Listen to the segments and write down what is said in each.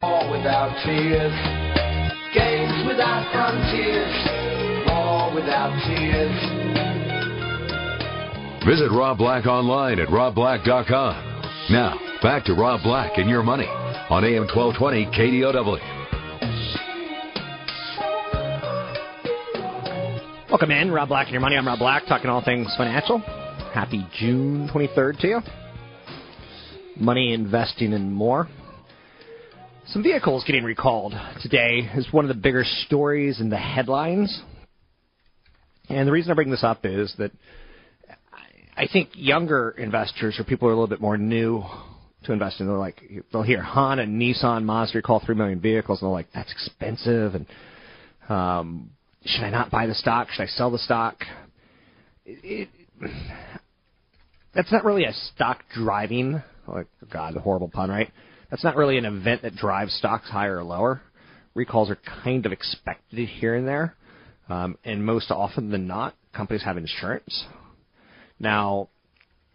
War without tears, games without frontiers, war without tears. Visit Rob Black online at robblack.com. Now, back to Rob Black and your money on AM 1220 KDOW. Welcome in, Rob Black and your money. I'm Rob Black, talking all things financial. Happy June 23rd to you. Money, investing, and more. Some vehicles getting recalled today is one of the bigger stories in the headlines. And the reason I bring this up is that I think younger investors or people who are a little bit more new to investing, they're like, they'll hear Honda, Nissan, Mazda recall 3 million vehicles, and they're like, that's expensive, and um, should I not buy the stock? Should I sell the stock? It, it, that's not really a stock driving, like, God, the horrible pun, right? That's not really an event that drives stocks higher or lower. Recalls are kind of expected here and there. Um, and most often than not, companies have insurance. Now,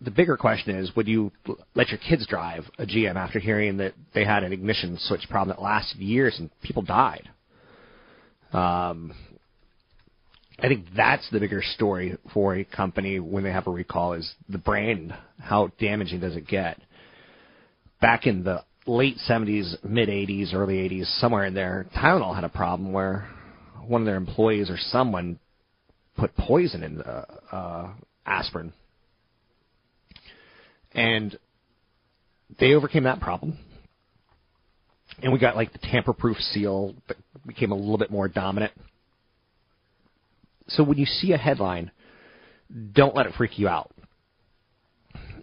the bigger question is, would you let your kids drive a GM after hearing that they had an ignition switch problem that lasted years and people died? Um, I think that's the bigger story for a company when they have a recall is the brand. How damaging does it get? Back in the late 70s, mid 80s, early 80s, somewhere in there, Tylenol had a problem where one of their employees or someone put poison in the uh, aspirin. And they overcame that problem. And we got like the tamper proof seal that became a little bit more dominant. So when you see a headline, don't let it freak you out.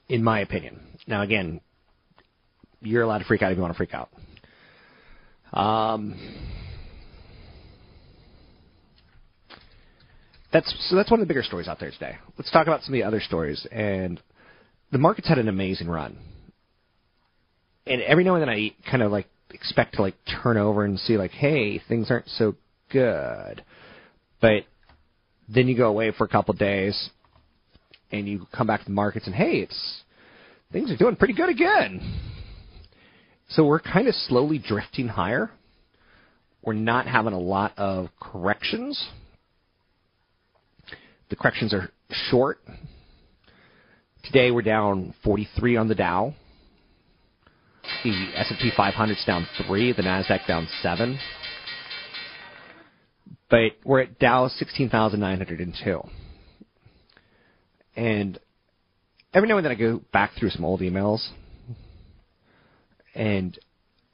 In my opinion. Now again, you're allowed to freak out if you want to freak out. Um, that's so that's one of the bigger stories out there today. Let's talk about some of the other stories. And the market's had an amazing run. And every now and then I kind of like expect to like turn over and see like, hey, things aren't so good. But then you go away for a couple of days and you come back to the markets and hey, it's things are doing pretty good again. So we're kind of slowly drifting higher. We're not having a lot of corrections. The corrections are short. Today we're down 43 on the Dow. The S&P 500 is down 3, the Nasdaq down 7. But we're at Dow 16,902. And every now and then I go back through some old emails and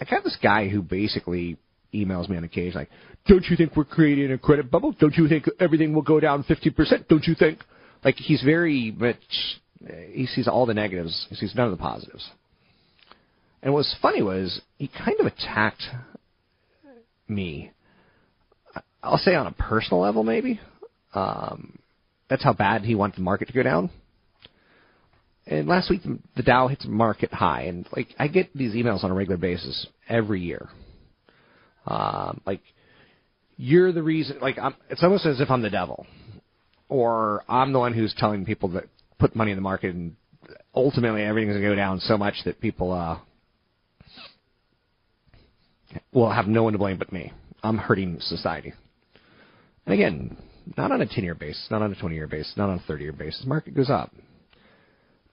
I got this guy who basically emails me on occasion like, "Don't you think we're creating a credit bubble? Don't you think everything will go down 50%? Don't you think?" Like he's very much he sees all the negatives, he sees none of the positives. And what's funny was he kind of attacked me. I'll say on a personal level, maybe. Um, that's how bad he wanted the market to go down. And last week the Dow hits market high, and like I get these emails on a regular basis every year. Um, like you're the reason. Like I'm, it's almost as if I'm the devil, or I'm the one who's telling people that put money in the market, and ultimately everything's gonna go down so much that people uh, will have no one to blame but me. I'm hurting society. And again, not on a 10 year basis, not on a 20 year basis, not on a 30 year basis. The market goes up.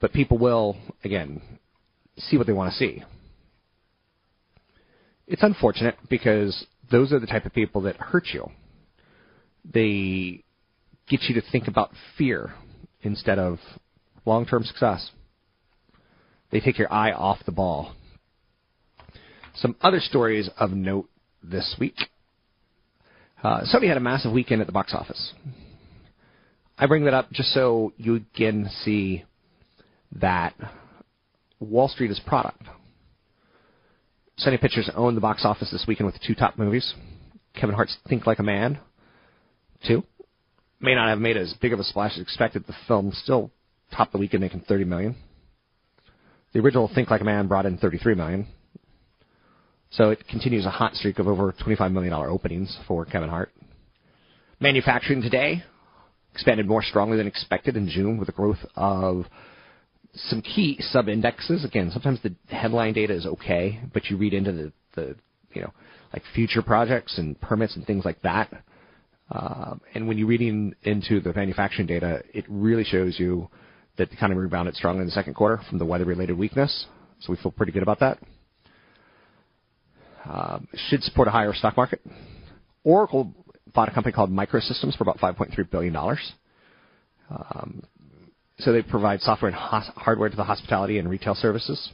But people will, again, see what they want to see. It's unfortunate because those are the type of people that hurt you. They get you to think about fear instead of long term success. They take your eye off the ball. Some other stories of note this week. Uh, Sony had a massive weekend at the box office. I bring that up just so you can see that Wall Street is product. Sony Pictures owned the box office this weekend with two top movies. Kevin Hart's Think Like a Man, two. May not have made as big of a splash as expected. The film still topped the weekend making 30 million. The original Think Like a Man brought in 33 million. So it continues a hot streak of over $25 million openings for Kevin Hart. Manufacturing today expanded more strongly than expected in June with the growth of some key sub indexes. Again, sometimes the headline data is okay, but you read into the, the you know, like future projects and permits and things like that. Uh, and when you're reading into the manufacturing data, it really shows you that the economy rebounded strongly in the second quarter from the weather-related weakness. So we feel pretty good about that. Um, should support a higher stock market. Oracle bought a company called Micros Systems for about 5.3 billion dollars. Um, so they provide software and hardware to the hospitality and retail services.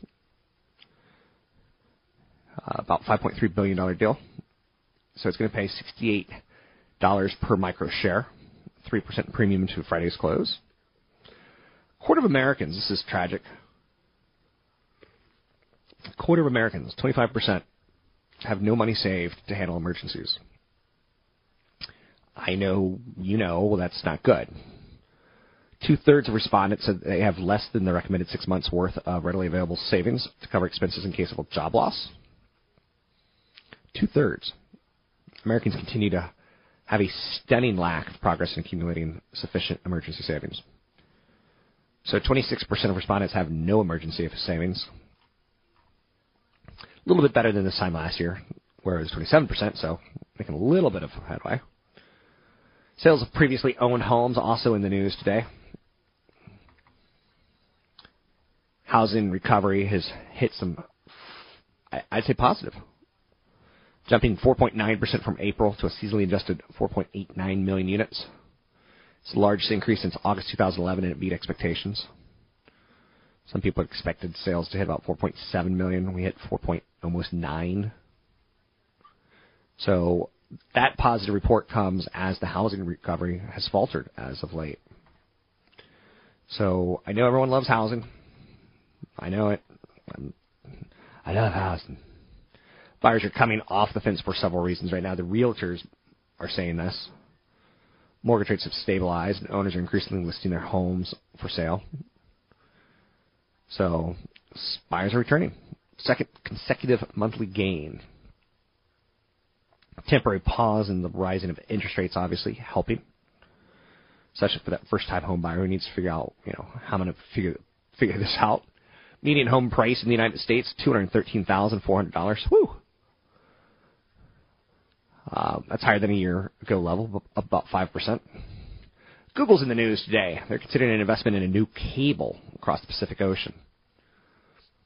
Uh, about 5.3 billion dollar deal. So it's going to pay 68 dollars per micro share, three percent premium to Friday's close. Quarter of Americans, this is tragic. Quarter of Americans, 25%, have no money saved to handle emergencies. I know you know well, that's not good. Two thirds of respondents said they have less than the recommended six months worth of readily available savings to cover expenses in case of a job loss. Two thirds. Americans continue to have a stunning lack of progress in accumulating sufficient emergency savings. So 26% of respondents have no emergency savings. A little bit better than this time last year, where it was 27%, so making a little bit of headway. Sales of previously owned homes also in the news today. Housing recovery has hit some, I'd say positive. Jumping 4.9% from April to a seasonally adjusted 4.89 million units. It's the largest increase since August 2011 and it beat expectations. Some people expected sales to hit about 4.7 million. We hit 4. almost 9. So that positive report comes as the housing recovery has faltered as of late. So I know everyone loves housing. I know it. I'm, I love housing. Buyers are coming off the fence for several reasons right now. The realtors are saying this. Mortgage rates have stabilized, and owners are increasingly listing their homes for sale. So buyers are returning. Second consecutive monthly gain temporary pause in the rising of interest rates obviously helping. Especially for that first time home buyer who needs to figure out, you know, how I'm going to figure figure this out. Median home price in the United States, two hundred thirteen thousand four hundred dollars. Woo. Uh, that's higher than a year ago level, about five percent. Google's in the news today. They're considering an investment in a new cable across the Pacific Ocean.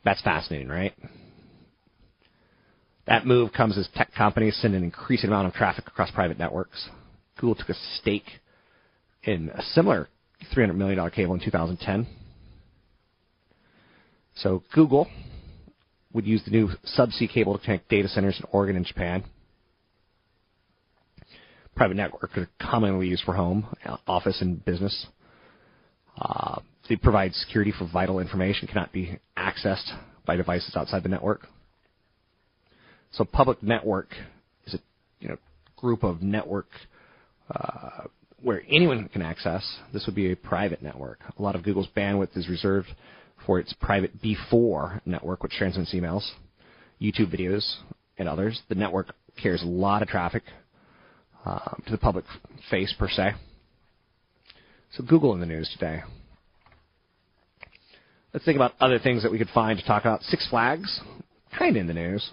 That's fascinating, right? That move comes as tech companies send an increasing amount of traffic across private networks. Google took a stake in a similar $300 million cable in 2010. So Google would use the new subsea cable to connect data centers in Oregon and Japan. Private network are commonly used for home, office, and business. Uh, they provide security for vital information cannot be accessed by devices outside the network. So public network is a you know group of network uh, where anyone can access. This would be a private network. A lot of Google's bandwidth is reserved for its private B4 network, which transmits emails, YouTube videos, and others. The network carries a lot of traffic uh, to the public face per se. So Google in the news today. Let's think about other things that we could find to talk about. Six Flags, kind of in the news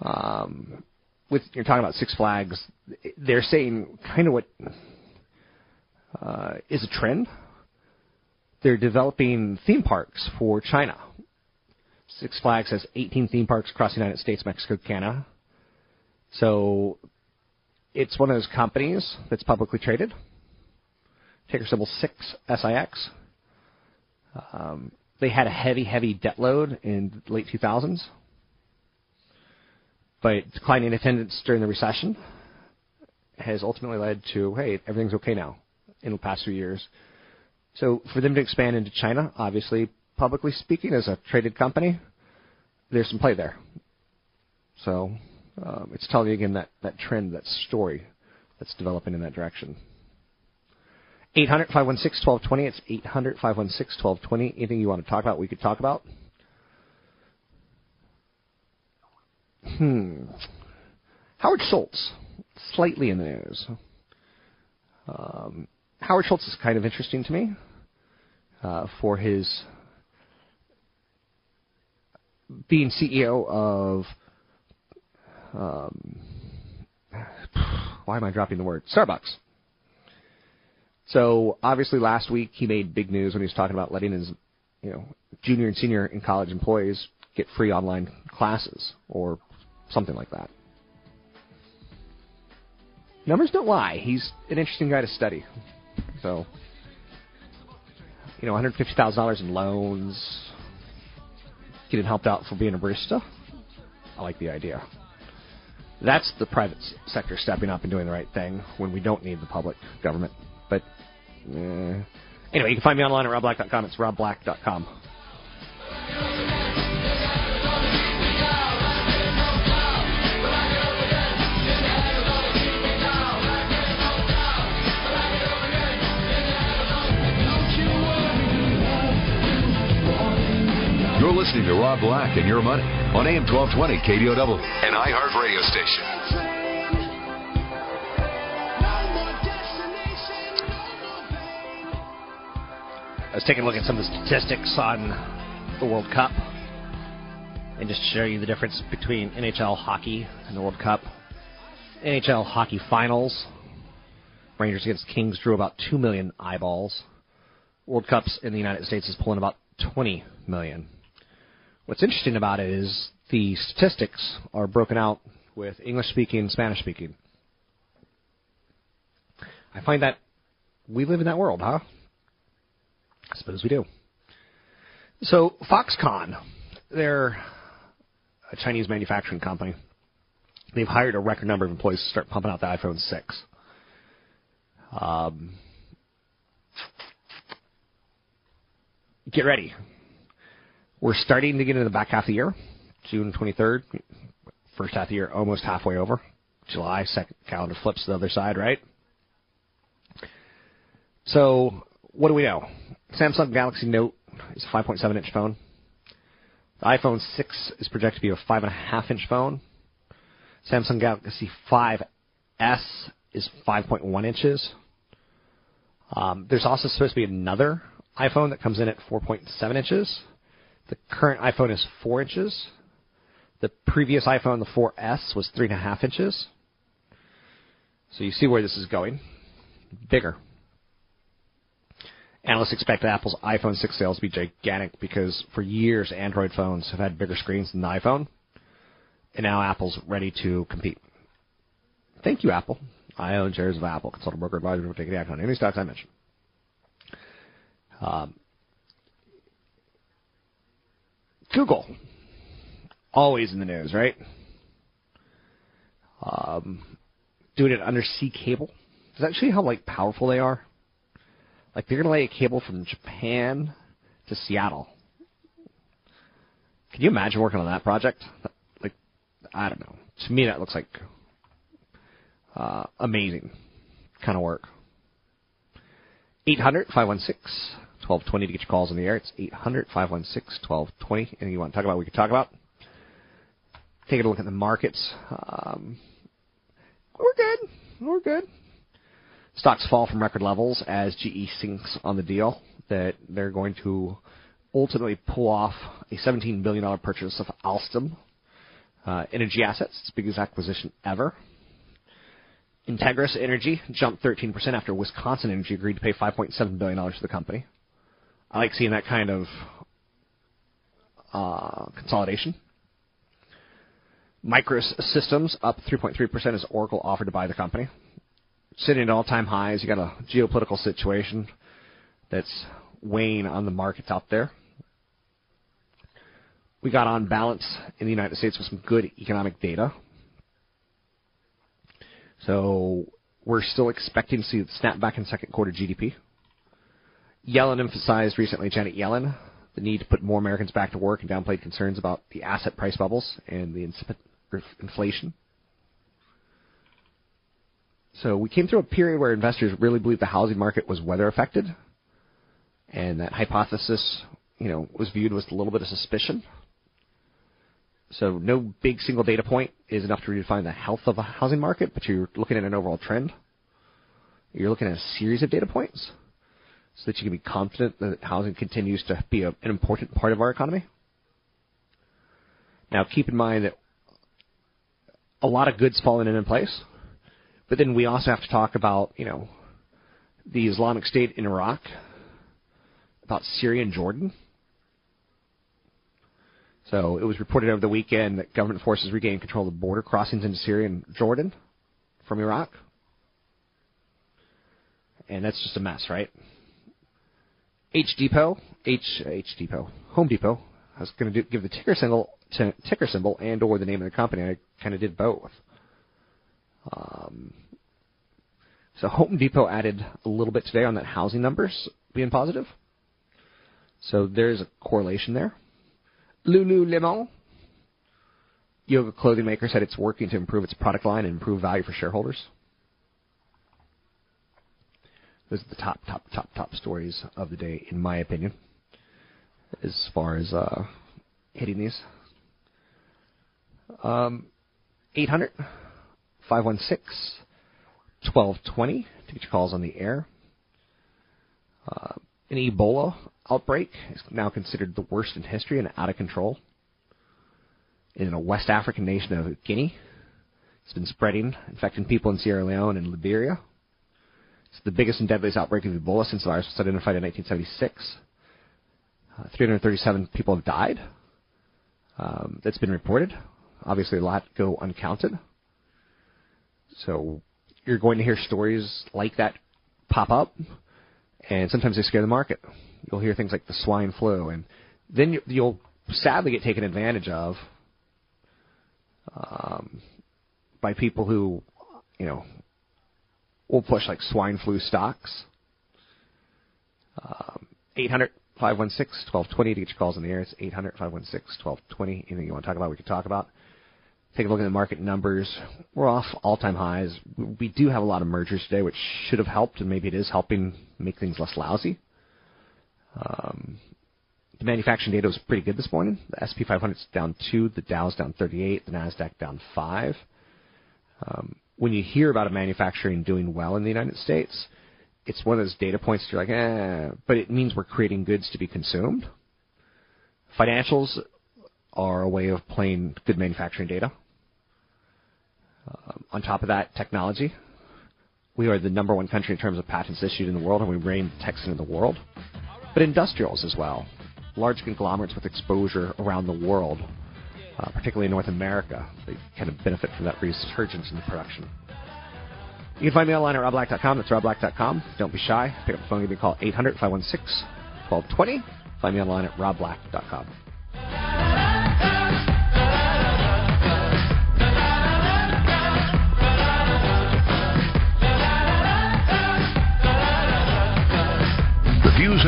um, with you're talking about Six Flags, they're saying kind of what uh, is a trend. They're developing theme parks for China. Six Flags has 18 theme parks across the United States, Mexico, Canada. So it's one of those companies that's publicly traded. Ticker symbol 6SIX. Um, they had a heavy, heavy debt load in the late 2000s but declining attendance during the recession has ultimately led to, hey, everything's okay now in the past few years. So for them to expand into China, obviously, publicly speaking, as a traded company, there's some play there. So um, it's telling you again that, that trend, that story that's developing in that direction. 800 516 1220. It's 800 516 1220. Anything you want to talk about, we could talk about. Hmm. Howard Schultz, slightly in the news. Um, Howard Schultz is kind of interesting to me uh, for his being CEO of. Um, why am I dropping the word? Starbucks. So obviously, last week he made big news when he was talking about letting his, you know, junior and senior and college employees get free online classes or something like that. Numbers don't lie. He's an interesting guy to study. So, you know, $150,000 in loans, getting helped out for being a barista. I like the idea. That's the private sector stepping up and doing the right thing when we don't need the public government. But eh. anyway, you can find me online at robblack.com. It's robblack.com. You're listening to Rob Black and Your Money on AM 1220 KDOW, an iHeart radio station. I was taking a look at some of the statistics on the World Cup and just to show you the difference between NHL hockey and the World Cup. NHL hockey finals, Rangers against Kings drew about 2 million eyeballs. World Cups in the United States is pulling about 20 million. What's interesting about it is the statistics are broken out with English speaking Spanish speaking. I find that we live in that world, huh? I suppose we do. So, Foxconn, they're a Chinese manufacturing company. They've hired a record number of employees to start pumping out the iPhone 6. Um, get ready. We're starting to get into the back half of the year, June 23rd. First half of the year almost halfway over. July, second calendar flips to the other side, right? So, what do we know? Samsung Galaxy Note is a 5.7 inch phone. The iPhone 6 is projected to be a 5.5 inch phone. Samsung Galaxy 5S is 5.1 inches. Um, there's also supposed to be another iPhone that comes in at 4.7 inches. The current iPhone is 4 inches. The previous iPhone, the 4S, was 3.5 inches. So you see where this is going. Bigger. Analysts expect Apple's iPhone 6 sales to be gigantic because for years Android phones have had bigger screens than the iPhone, and now Apple's ready to compete. Thank you, Apple. I own shares of Apple. Consultant broker advisor take the action on any stocks I mention. Um, Google, always in the news, right? Um, doing it undersea cable. Does that show you how like powerful they are? Like they're gonna lay a cable from Japan to Seattle. Can you imagine working on that project? Like, I don't know. To me, that looks like uh, amazing kind of work. 800 516 1220 to get your calls in the air. It's 800 516 1220. Anything you want to talk about, we can talk about. Taking a look at the markets. Um, we're good. We're good. Stocks fall from record levels as GE sinks on the deal that they're going to ultimately pull off a $17 billion purchase of Alstom uh, Energy Assets, its biggest acquisition ever. Integrys Energy jumped 13% after Wisconsin Energy agreed to pay $5.7 billion to the company. I like seeing that kind of uh, consolidation. Micros Systems up 3.3% as Oracle offered to buy the company. Sitting at all-time highs, you got a geopolitical situation that's weighing on the markets out there. We got on balance in the United States with some good economic data. So we're still expecting to see the snapback in second quarter GDP. Yellen emphasized recently, Janet Yellen, the need to put more Americans back to work and downplayed concerns about the asset price bubbles and the insipid inflation. So we came through a period where investors really believed the housing market was weather affected, and that hypothesis, you know, was viewed with a little bit of suspicion. So no big single data point is enough to redefine the health of a housing market, but you're looking at an overall trend. You're looking at a series of data points so that you can be confident that housing continues to be a, an important part of our economy. Now keep in mind that a lot of goods falling in in place, but then we also have to talk about, you know, the Islamic State in Iraq, about Syria and Jordan. So it was reported over the weekend that government forces regained control of the border crossings into Syria and Jordan from Iraq. And that's just a mess, right? H Depot, H H Depot, Home Depot. I was going to give the ticker symbol, t- ticker symbol, and or the name of the company. I kind of did both. Um, so Home Depot added a little bit today on that housing numbers being positive. So there's a correlation there. Lululemon, yoga clothing maker, said it's working to improve its product line and improve value for shareholders. Those are the top, top, top, top stories of the day, in my opinion, as far as uh, hitting these. Um, 800 516 1220 to get your calls on the air. Uh, an Ebola outbreak is now considered the worst in history and out of control. In a West African nation of Guinea, it's been spreading, infecting people in Sierra Leone and Liberia. It's the biggest and deadliest outbreak of Ebola since the virus was identified in 1976. Uh, 337 people have died. Um, that's been reported. Obviously, a lot go uncounted. So you're going to hear stories like that pop up, and sometimes they scare the market. You'll hear things like the swine flu, and then you'll sadly get taken advantage of um, by people who, you know, will push like swine flu stocks. Um, 800 516 1220 to get your calls in the air. It's 800 516 1220. Anything you want to talk about, we can talk about. Take a look at the market numbers. We're off all-time highs. We do have a lot of mergers today, which should have helped, and maybe it is helping make things less lousy. Um, the manufacturing data was pretty good this morning. The SP 500 is down two, the Dow's down 38, the Nasdaq down five. Um, when you hear about a manufacturing doing well in the United States, it's one of those data points that you're like, eh, but it means we're creating goods to be consumed. Financials are a way of playing good manufacturing data. Um, on top of that, technology. We are the number one country in terms of patents issued in the world, and we reign techs in the world. But industrials as well. Large conglomerates with exposure around the world, uh, particularly in North America, they kind of benefit from that resurgence in the production. You can find me online at robblack.com. That's robblack.com. Don't be shy. Pick up the phone, give me a call 800 516 1220. Find me online at robblack.com.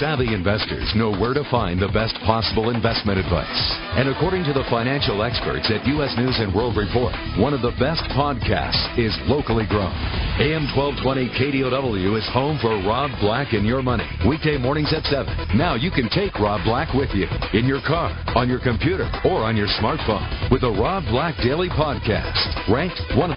Savvy investors know where to find the best possible investment advice. And according to the financial experts at U.S. News and World Report, one of the best podcasts is locally grown. AM 1220 KDOW is home for Rob Black and Your Money. Weekday mornings at 7. Now you can take Rob Black with you in your car, on your computer, or on your smartphone with the Rob Black Daily Podcast. Ranked one